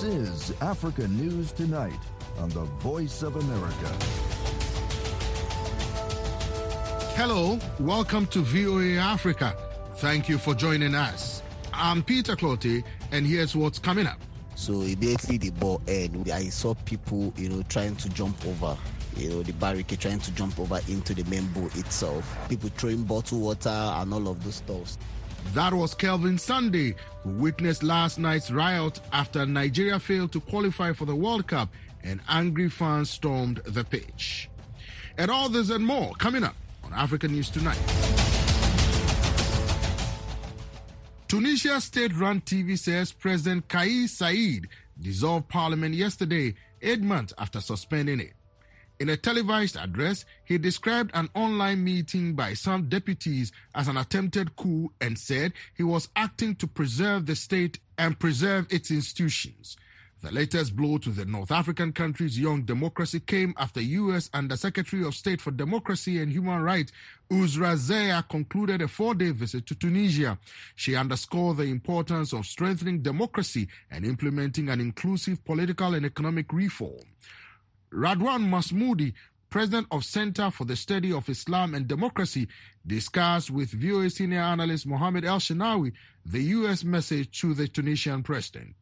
This is Africa News Tonight on the Voice of America. Hello, welcome to VOA Africa. Thank you for joining us. I'm Peter Clottey, and here's what's coming up. So immediately the ball and I saw people, you know, trying to jump over you know, the barricade trying to jump over into the main boat itself. People throwing bottled water and all of those stuff. That was Kelvin Sunday, who witnessed last night's riot after Nigeria failed to qualify for the World Cup and angry fans stormed the pitch. And all this and more coming up on African News Tonight. Tunisia state-run TV says President Kais Saied dissolved parliament yesterday, eight months after suspending it. In a televised address, he described an online meeting by some deputies as an attempted coup and said he was acting to preserve the state and preserve its institutions. The latest blow to the North African country's young democracy came after U.S. Undersecretary of State for Democracy and Human Rights Uzra Zeya concluded a four-day visit to Tunisia. She underscored the importance of strengthening democracy and implementing an inclusive political and economic reform. Radwan Masmoudi, president of Center for the Study of Islam and Democracy, discussed with VOA senior analyst Mohamed El Shenawi the U.S. message to the Tunisian president.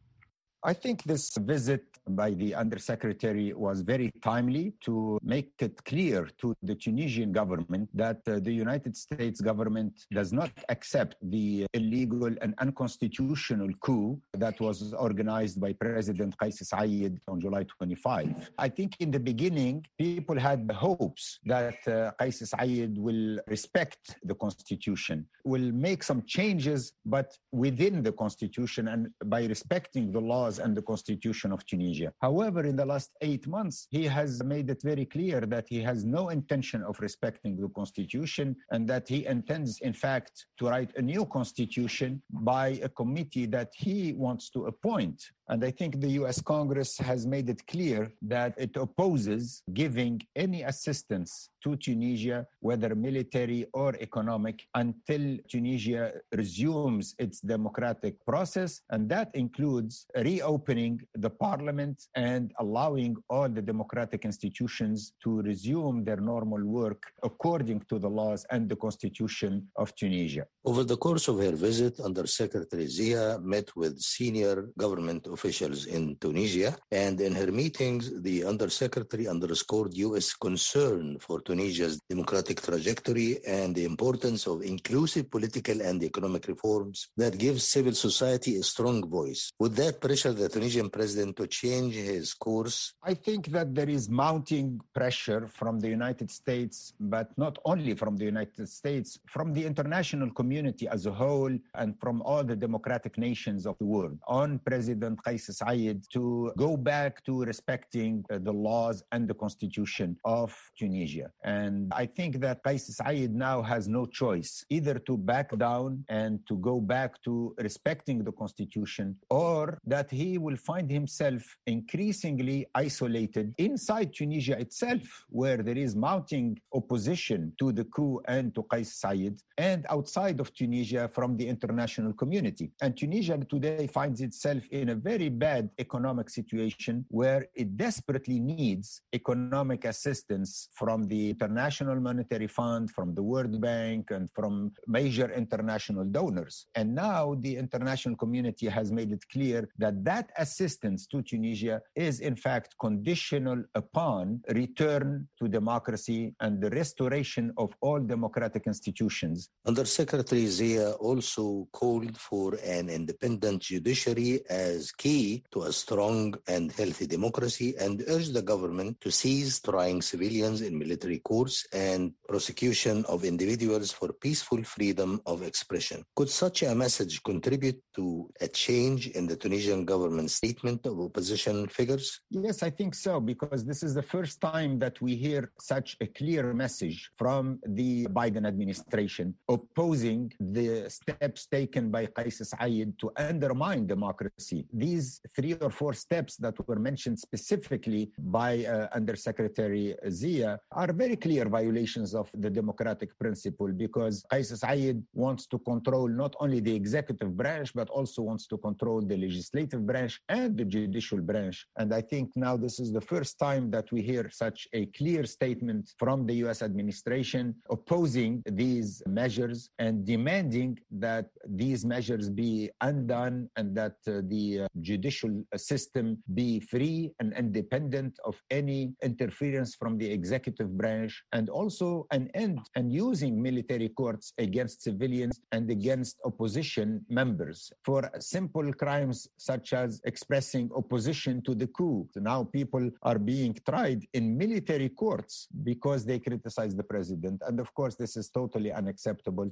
I think this visit by the undersecretary was very timely to make it clear to the Tunisian government that uh, the United States government does not accept the illegal and unconstitutional coup that was organized by President Kais Saied on July 25. I think in the beginning, people had hopes that uh, Kais Saied will respect the constitution, will make some changes, but within the constitution and by respecting the laws and the constitution of Tunisia. However, in the last eight months, he has made it very clear that he has no intention of respecting the constitution and that he intends, in fact, to write a new constitution by a committee that he wants to appoint. And I think the US Congress has made it clear that it opposes giving any assistance to Tunisia, whether military or economic, until Tunisia resumes its democratic process. And that includes reopening the parliament and allowing all the democratic institutions to resume their normal work according to the laws and the constitution of Tunisia. Over the course of her visit, Undersecretary Zeya met with senior government officials in Tunisia. And in her meetings, the Undersecretary underscored U.S. concern for Tunisia's democratic trajectory and the importance of inclusive political and economic reforms that give civil society a strong voice. Would that pressure the Tunisian president to change his course? I think that there is mounting pressure from the United States, but not only from the United States, from the international community as a whole and from all the democratic nations of the world on President Kais Saied to go back to respecting the laws and the constitution of Tunisia. And I think that Kais Saied now has no choice either to back down and to go back to respecting the constitution or that he will find himself increasingly isolated inside Tunisia itself, where there is mounting opposition to the coup and to Kais Saied, and outside of Tunisia from the international community. And Tunisia today finds itself in a very bad economic situation where it desperately needs economic assistance from the International Monetary Fund, from the World Bank, and from major international donors. And now the international community has made it clear that that assistance to Tunisia is in fact conditional upon return to democracy and the restoration of all democratic institutions. Undersecretary Zeya also called for an independent judiciary as key to a strong and healthy democracy and urged the government to cease trying civilians in military courts and prosecution of individuals for peaceful freedom of expression. Could such a message contribute to a change in the Tunisian government statement of opposition figures? Yes, I think so, because this is the first time that we hear such a clear message from the Biden administration opposing the steps taken by Kais Saied to undermine democracy. These three or four steps that were mentioned specifically by uh, Undersecretary Zeya are very clear violations of the democratic principle because Kais Saied wants to control not only the executive branch, but also wants to control the legislative branch and the judicial branch. And I think now this is the first time that we hear such a clear statement from the US administration opposing these measures and demanding that these measures be undone and that uh, the uh, judicial system be free and independent of any interference from the executive branch and also an end and using military courts against civilians and against opposition members for simple crimes such as expressing opposition to the coup. Now people are being tried in military courts because they criticize the president. And of course, this is totally unacceptable.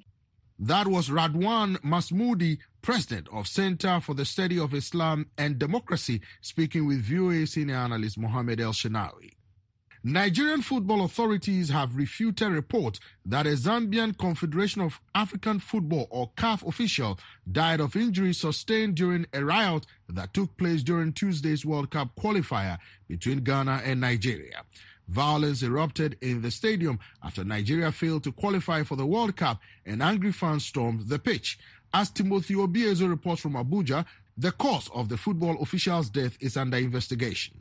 That was Radwan Masmoudi, president of Center for the Study of Islam and Democracy, speaking with VOA senior analyst Mohammed El Shenawi. Nigerian football authorities have refuted reports that a Zambian Confederation of African Football or CAF official died of injuries sustained during a riot that took place during Tuesday's World Cup qualifier between Ghana and Nigeria. Violence erupted in the stadium after Nigeria failed to qualify for the World Cup and angry fans stormed the pitch. As Timothy Obiezu reports from Abuja, the cause of the football official's death is under investigation.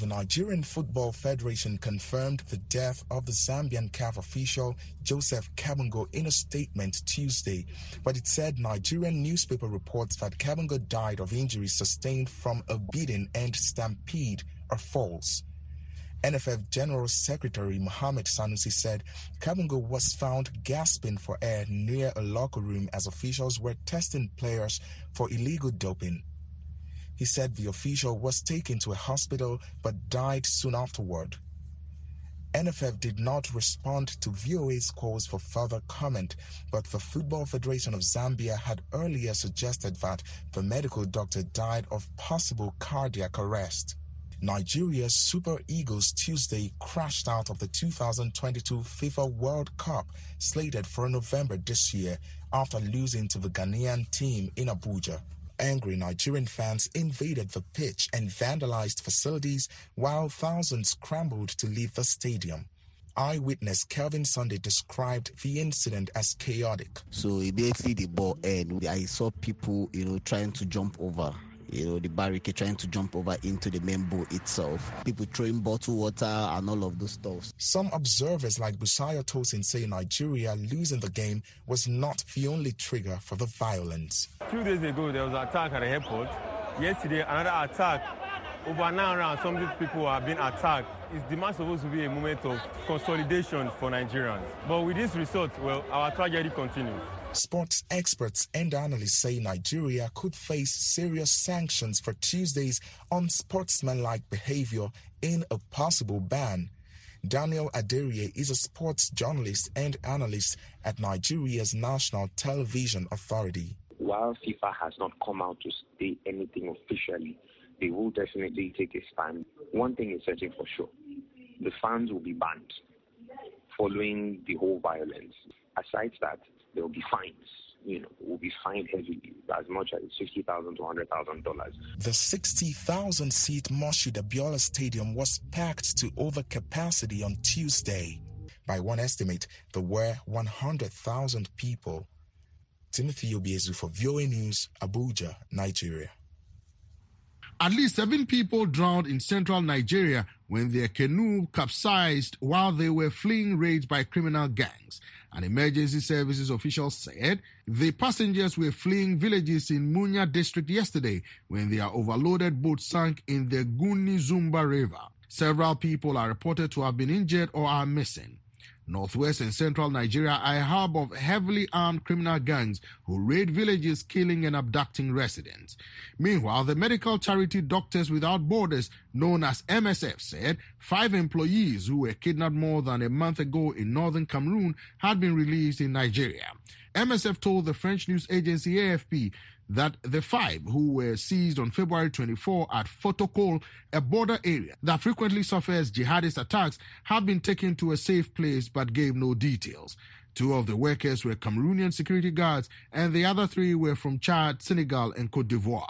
The Nigerian Football Federation confirmed the death of the Zambian CAF official Joseph Kabungo in a statement Tuesday, but it said Nigerian newspaper reports that Kabungo died of injuries sustained from a beating and stampede are false. NFF General Secretary Mohamed Sanusi said Kabungo was found gasping for air near a locker room as officials were testing players for illegal doping. He said the official was taken to a hospital but died soon afterward. NFF did not respond to VOA's calls for further comment, but the Football Federation of Zambia had earlier suggested that the medical doctor died of possible cardiac arrest. Nigeria's Super Eagles Tuesday crashed out of the 2022 FIFA World Cup slated for November this year after losing to the Ghanaian team in Abuja. Angry Nigerian fans invaded the pitch and vandalized facilities while thousands scrambled to leave the stadium. Eyewitness Kelvin Sunday described the incident as chaotic. So immediately the ball and I saw people, you know, trying to jump over you know, the barricade trying to jump over into the main boat itself. People throwing bottled water and all of those stuff. Some observers like Busayo Tosin say Nigeria losing the game was not the only trigger for the violence. Two days ago, there was an attack at the airport. Yesterday, another attack. Over nine rounds, some people have been attacked. It's demand supposed to be a moment of consolidation for Nigerians. But with this result, well, our tragedy continues. Sports experts and analysts say Nigeria could face serious sanctions for Tuesday's unsportsmanlike behavior in a possible ban. Daniel Aderie is a sports journalist and analyst at Nigeria's National Television Authority. While FIFA has not come out to say anything officially, they will definitely take a stand. One thing is certain for sure the fans will be banned following the whole violence. Aside that, there will be fines. You know, will be fined heavily, as much as fifty thousand to hundred thousand dollars. The sixty thousand seat Moshood Abiola Stadium was packed to over capacity on Tuesday. By one estimate, there were one hundred thousand people. Timothy Obiezu for VOA News, Abuja, Nigeria. At least seven people drowned in central Nigeria when their canoe capsized while they were fleeing raids by criminal gangs. An emergency services official said the passengers were fleeing villages in Munya district yesterday when their overloaded boat sank in the Guni Zumba River. Several people are reported to have been injured or are missing. Northwest and central Nigeria are a hub of heavily armed criminal gangs who raid villages, killing and abducting residents. Meanwhile, the medical charity Doctors Without Borders, known as MSF, said five employees who were kidnapped more than a month ago in northern Cameroon had been released in Nigeria. MSF told the French news agency AFP that the five who were seized on February 24 at Fotokol, a border area that frequently suffers jihadist attacks, have been taken to a safe place but gave no details. Two of the workers were Cameroonian security guards, and the other three were from Chad, Senegal, and Cote d'Ivoire.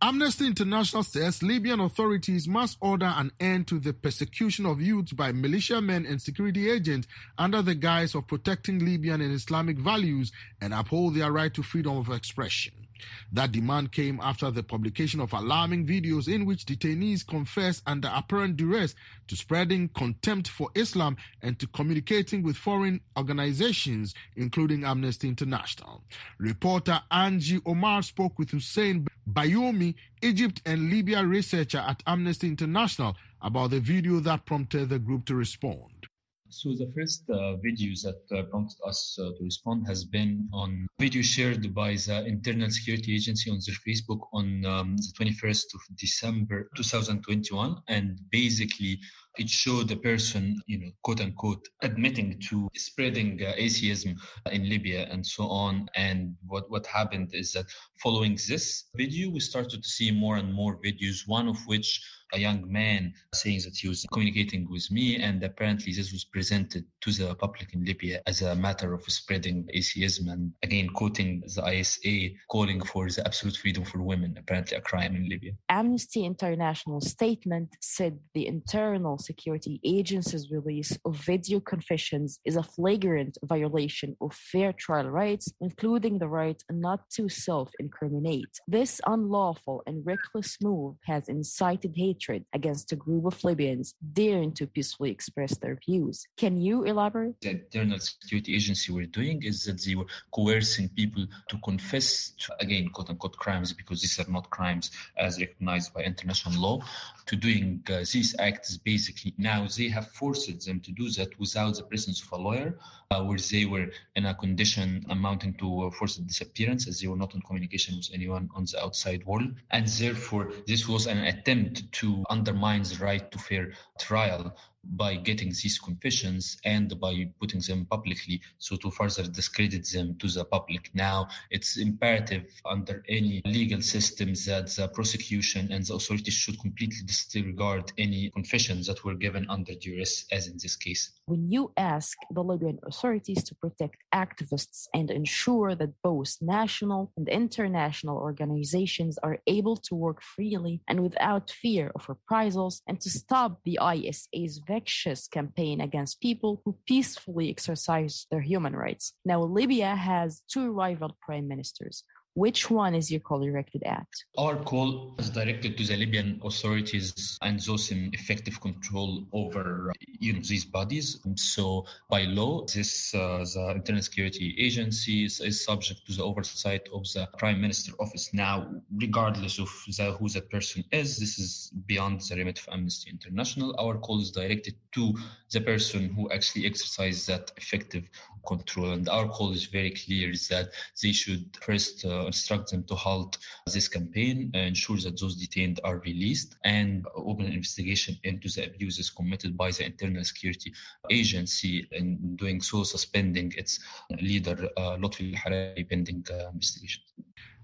Amnesty International says Libyan authorities must order an end to the persecution of youths by militiamen and security agents under the guise of protecting Libyan and Islamic values and uphold their right to freedom of expression. That demand came after the publication of alarming videos in which detainees confess under apparent duress to spreading contempt for Islam and to communicating with foreign organizations, including Amnesty International. Reporter Angie Omar spoke with Hussein Bayoumi, Egypt and Libya researcher at Amnesty International, about the video that prompted the group to respond. So the first uh, videos that uh, prompted us uh, to respond has been on video shared by the Internal Security Agency on their Facebook on um, the 21st of December 2021, and basically it showed the person, you know, quote unquote, admitting to spreading uh, atheism in Libya and so on. And what, what happened is that following this video, we started to see more and more videos, one of which a young man saying that he was communicating with me, and apparently this was presented to the public in Libya as a matter of spreading atheism, and again quoting the ISA calling for the absolute freedom for women, apparently a crime in Libya. Amnesty International statement said the internal security agency's release of video confessions is a flagrant violation of fair trial rights, including the right not to self-incriminate. This unlawful and reckless move has incited hatred against a group of Libyans daring to peacefully express their views. Can you elaborate? The Internal Security Agency were doing is that they were coercing people to confess to, again, quote unquote, crimes because these are not crimes as recognized by international law, to doing uh, these acts basically. Now they have forced them to do that without the presence of a lawyer, uh, where they were in a condition amounting to forced disappearance as they were not in communication with anyone on the outside world. And therefore, this was an attempt to to undermine the right to fair trial by getting these confessions and by putting them publicly. So to further discredit them to the public now it's imperative under any legal systems that the prosecution and the authorities should completely disregard any confessions that were given under duress as in this case. When you ask the libyan authorities to protect activists and ensure that both national and international organizations are able to work freely and without fear of reprisals and to stop the isa's vicious campaign against people who peacefully exercise their human rights. Now, Libya has two rival prime ministers which one is your call directed at? Our call is directed to the Libyan authorities and those in effective control over you know, these bodies. So by law, this uh, the Internal Security Agency is, is, subject to the oversight of the Prime Minister office. Now, regardless of the, who that person is, this is beyond the remit of Amnesty International. Our call is directed to the person who actually exercises that effective control. And our call is very clear is that they should first uh, instruct them to halt this campaign, ensure that those detained are released, and open an investigation into the abuses committed by the Internal Security Agency, and doing so suspending its leader, uh, Lotfi Harari, pending uh, investigation.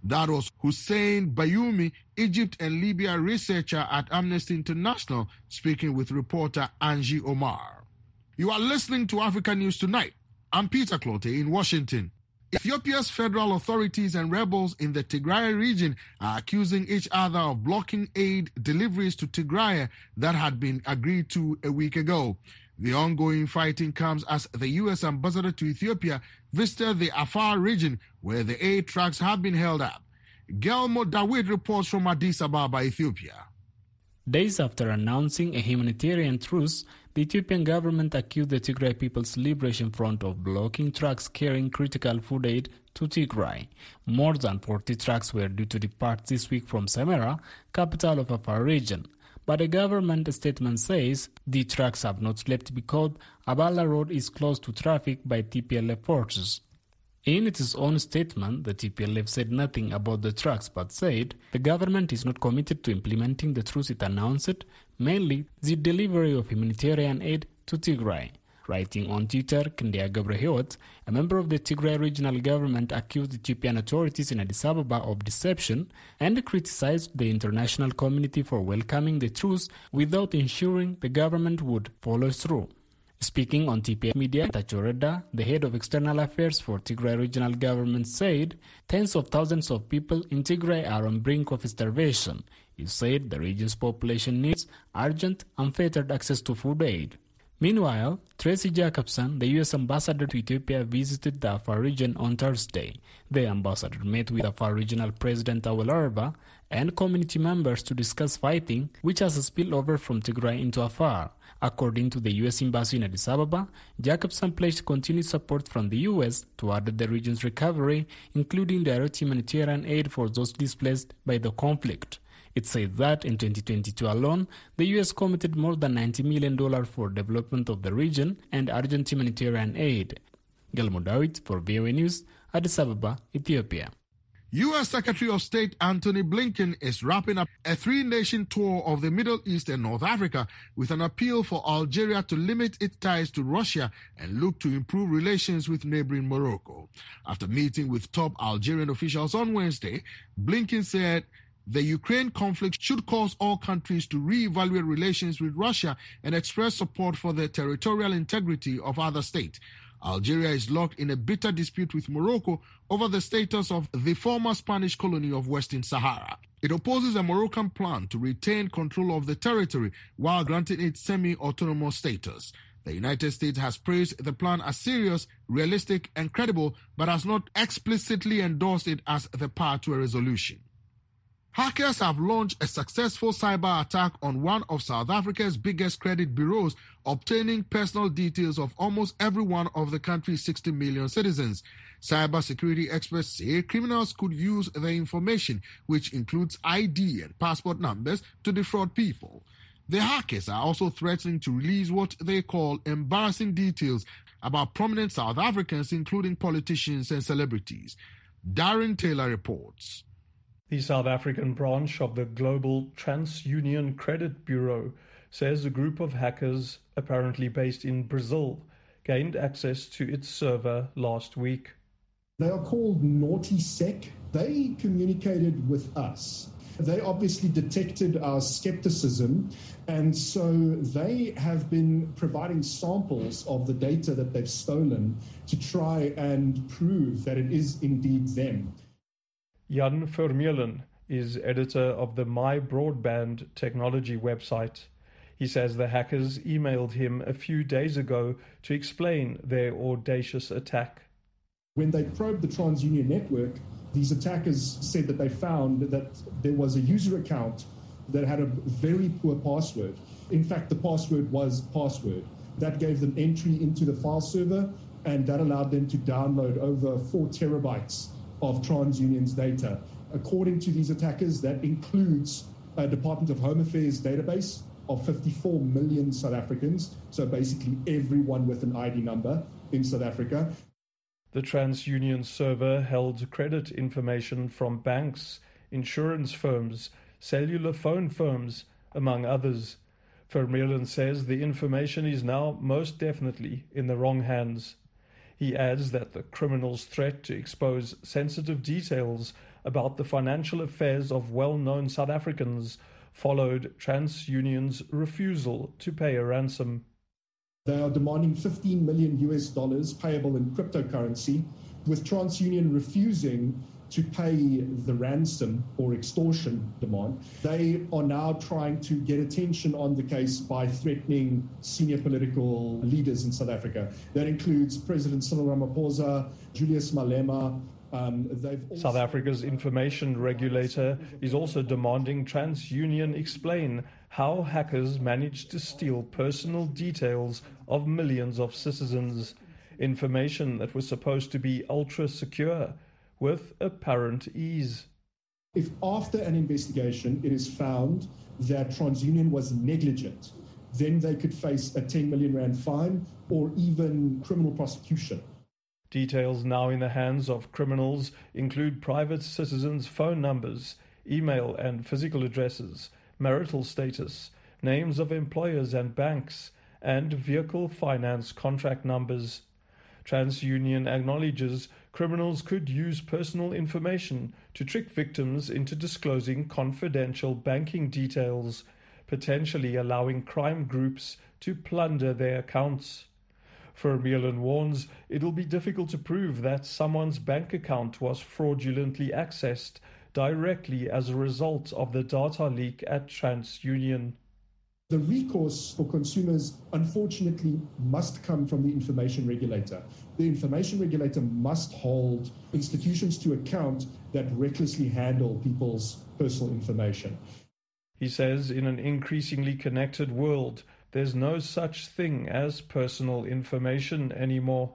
That was Hussein Bayoumi, Egypt and Libya researcher at Amnesty International, speaking with reporter Angie Omar. You are listening to Africa News Tonight. I'm Peter Clottey in Washington. Ethiopia's federal authorities and rebels in the Tigray region are accusing each other of blocking aid deliveries to Tigray that had been agreed to a week ago. The ongoing fighting comes as the U.S. ambassador to Ethiopia visited the Afar region where the aid trucks have been held up. Gelmo Dawit reports from Addis Ababa, Ethiopia. Days after announcing a humanitarian truce, the Ethiopian government accused the Tigray People's Liberation Front of blocking trucks carrying critical food aid to Tigray. More than 40 trucks were due to depart this week from Samara, capital of Afar region. But the government statement says the trucks have not left because Abala Road is closed to traffic by TPLF forces. In its own statement, the TPLF said nothing about the trucks but said the government is not committed to implementing the truce it announced, mainly the delivery of humanitarian aid to Tigray. Writing on Twitter, Kindeya Gebrehiwot, a member of the Tigray regional government, accused the Ethiopian authorities in Addis Ababa of deception and criticized the international community for welcoming the truce without ensuring the government would follow through. Speaking on TPA Media, Getachew Reda, the head of external affairs for Tigray regional government, said tens of thousands of people in Tigray are on brink of starvation. He said the region's population needs urgent, unfettered access to food aid. Meanwhile, Tracy Jacobson, the U.S. ambassador to Ethiopia, visited the Afar region on Thursday. The ambassador met with Afar regional president Awel Arba and community members to discuss fighting, which has spilled over from Tigray into Afar. According to the U.S. Embassy in Addis Ababa, Jacobson pledged continued support from the U.S. toward the region's recovery, including direct humanitarian aid for those displaced by the conflict. It said that in 2022 alone, the U.S. committed more than $90 million for development of the region and urgent humanitarian aid. Gelmo Dawit for VOA News, Addis Ababa, Ethiopia. U.S. Secretary of State Antony Blinken is wrapping up a three nation tour of the Middle East and North Africa with an appeal for Algeria to limit its ties to Russia and look to improve relations with neighboring Morocco. After meeting with top Algerian officials on Wednesday, Blinken said the Ukraine conflict should cause all countries to reevaluate relations with Russia and express support for the territorial integrity of other states. Algeria is locked in a bitter dispute with Morocco over the status of the former Spanish colony of Western Sahara. It opposes a Moroccan plan to retain control of the territory while granting it semi autonomous status. The United States has praised the plan as serious, realistic, and credible, but has not explicitly endorsed it as the path to a resolution. Hackers have launched a successful cyber attack on one of South Africa's biggest credit bureaus, obtaining personal details of almost every one of the country's 60 million citizens. Cybersecurity experts say criminals could use the information, which includes ID and passport numbers, to defraud people. The hackers are also threatening to release what they call embarrassing details about prominent South Africans, including politicians and celebrities. Darren Taylor reports. The South African branch of the global TransUnion Credit Bureau says a group of hackers, apparently based in Brazil, gained access to its server last week. They are called Naughty Sec. They communicated with us. They obviously detected our skepticism, and so they have been providing samples of the data that they've stolen to try and prove that it is indeed them. Jan Vermeulen is editor of the MyBroadband technology website. He says the hackers emailed him a few days ago to explain their audacious attack. When they probed the TransUnion network, these attackers said that they found that there was a user account that had a very poor password. In fact, the password was password. That gave them entry into the file server, and that allowed them to download over four terabytes of TransUnion's data. According to these attackers, that includes a Department of Home Affairs database of 54 million South Africans, so basically everyone with an ID number in South Africa. The TransUnion server held credit information from banks, insurance firms, cellular phone firms, among others. Vermeulen says the information is now most definitely in the wrong hands. He adds that the criminals' threat to expose sensitive details about the financial affairs of well known South Africans followed TransUnion's refusal to pay a ransom. They are demanding 15 million US dollars payable in cryptocurrency, with TransUnion refusing to pay the ransom or extortion demand. They are now trying to get attention on the case by threatening senior political leaders in South Africa. That includes President Cyril Ramaphosa, Julius Malema. Um, South Africa's information regulator is also demanding TransUnion explain how hackers managed to steal personal details of millions of citizens, information that was supposed to be ultra secure with apparent ease. If after an investigation it is found that TransUnion was negligent, then they could face a 10 million rand fine or even criminal prosecution. Details now in the hands of criminals include private citizens' phone numbers, email and physical addresses, marital status, names of employers and banks, and vehicle finance contract numbers. TransUnion acknowledges criminals could use personal information to trick victims into disclosing confidential banking details, potentially allowing crime groups to plunder their accounts. Vermeulen warns it'll be difficult to prove that someone's bank account was fraudulently accessed directly as a result of the data leak at TransUnion. The recourse for consumers, unfortunately, must come from the information regulator. The information regulator must hold institutions to account that recklessly handle people's personal information. He says in an increasingly connected world, there's no such thing as personal information anymore.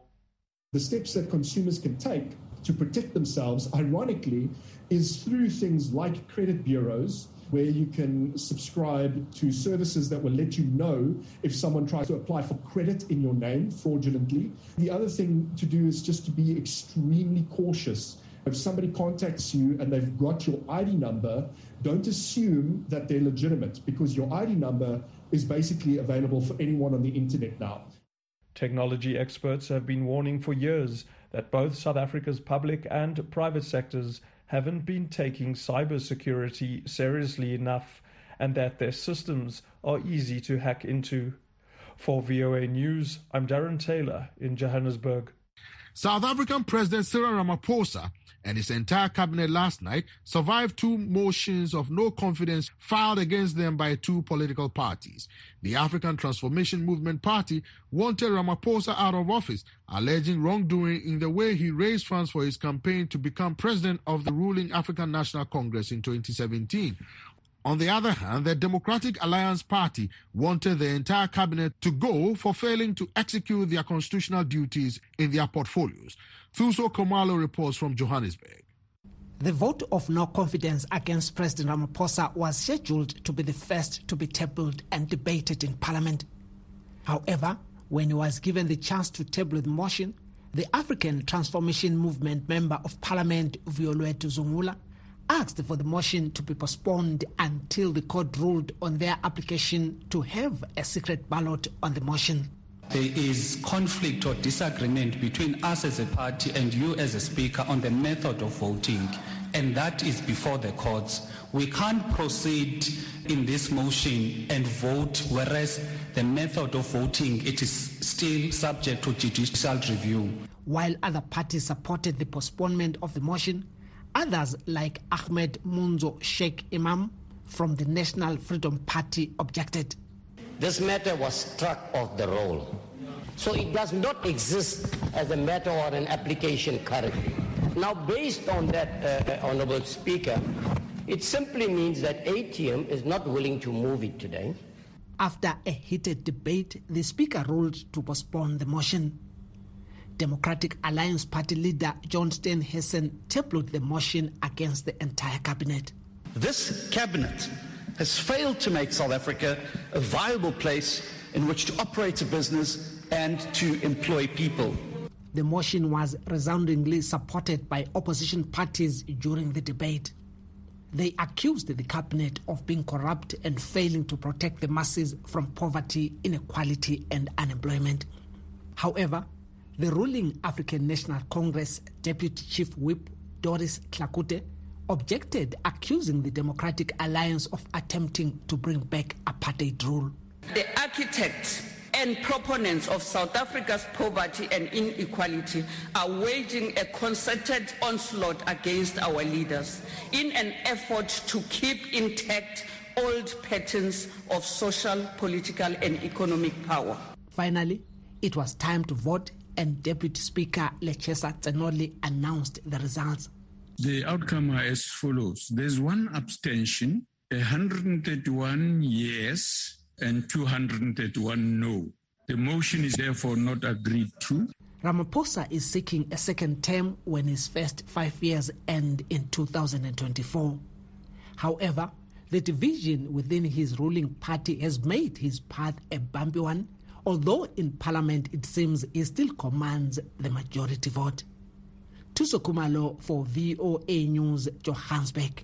The steps that consumers can take to protect themselves, ironically, is through things like credit bureaus, where you can subscribe to services that will let you know if someone tries to apply for credit in your name fraudulently. The other thing to do is just to be extremely cautious. If somebody contacts you and they've got your ID number, don't assume that they're legitimate because your ID number is basically available for anyone on the internet now. Technology experts have been warning for years that both South Africa's public and private sectors haven't been taking cybersecurity seriously enough and that their systems are easy to hack into. For VOA News, I'm Darren Taylor in Johannesburg. South African President Cyril Ramaphosa and his entire cabinet last night survived two motions of no confidence filed against them by two political parties. The African Transformation Movement Party wanted Ramaphosa out of office, alleging wrongdoing in the way he raised funds for his campaign to become president of the ruling African National Congress in 2017. On the other hand, the Democratic Alliance Party wanted the entire cabinet to go for failing to execute their constitutional duties in their portfolios. Thuso Khumalo reports from Johannesburg. The vote of no confidence against President Ramaphosa was scheduled to be the first to be tabled and debated in Parliament. However, when he was given the chance to table the motion, the African Transformation Movement Member of Parliament, Vuyolwethu Zungula, asked for the motion to be postponed until the court ruled on their application to have a secret ballot on the motion. There is conflict or disagreement between us as a party and you as a speaker on the method of voting, and that is before the courts. We can't proceed in this motion and vote, whereas the method of voting it is still subject to judicial review. While other parties supported the postponement of the motion, Others, like Ahmed Munzoor Shaik Emam from the National Freedom Party, objected. This matter was struck off the roll. So it does not exist as a matter or an application currently. Now, based on that, uh, Honorable Speaker, it simply means that ATM is not willing to move it today. After a heated debate, the Speaker ruled to postpone the motion. Democratic Alliance Party leader John Steenhuisen tabled the motion against the entire cabinet. This cabinet has failed to make South Africa a viable place in which to operate a business and to employ people. The motion was resoundingly supported by opposition parties during the debate. They accused the cabinet of being corrupt and failing to protect the masses from poverty, inequality, and unemployment. However, the ruling African National Congress Deputy Chief Whip Doris Dlakude objected, accusing the Democratic Alliance of attempting to bring back apartheid rule. The architects and proponents of South Africa's poverty and inequality are waging a concerted onslaught against our leaders in an effort to keep intact old patterns of social, political, and economic power. Finally, it was time to vote and Deputy Speaker Lechesa Tsenoli announced the results. The outcome are as follows. There's one abstention, 131 yes, and 231 no. The motion is therefore not agreed to. Ramaphosa is seeking a second term when his first five years end in 2024. However, the division within his ruling party has made his path a bumpy one although in parliament it seems he still commands the majority vote. Thuso Khumalo for VOA News, Johannesburg.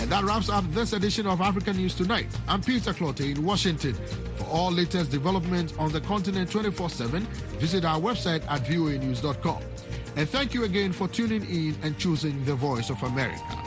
And that wraps up this edition of African News Tonight. I'm Peter Clottey in Washington. For all latest developments on the continent 24 7, visit our website at voanews.com. And thank you again for tuning in and choosing the Voice of America.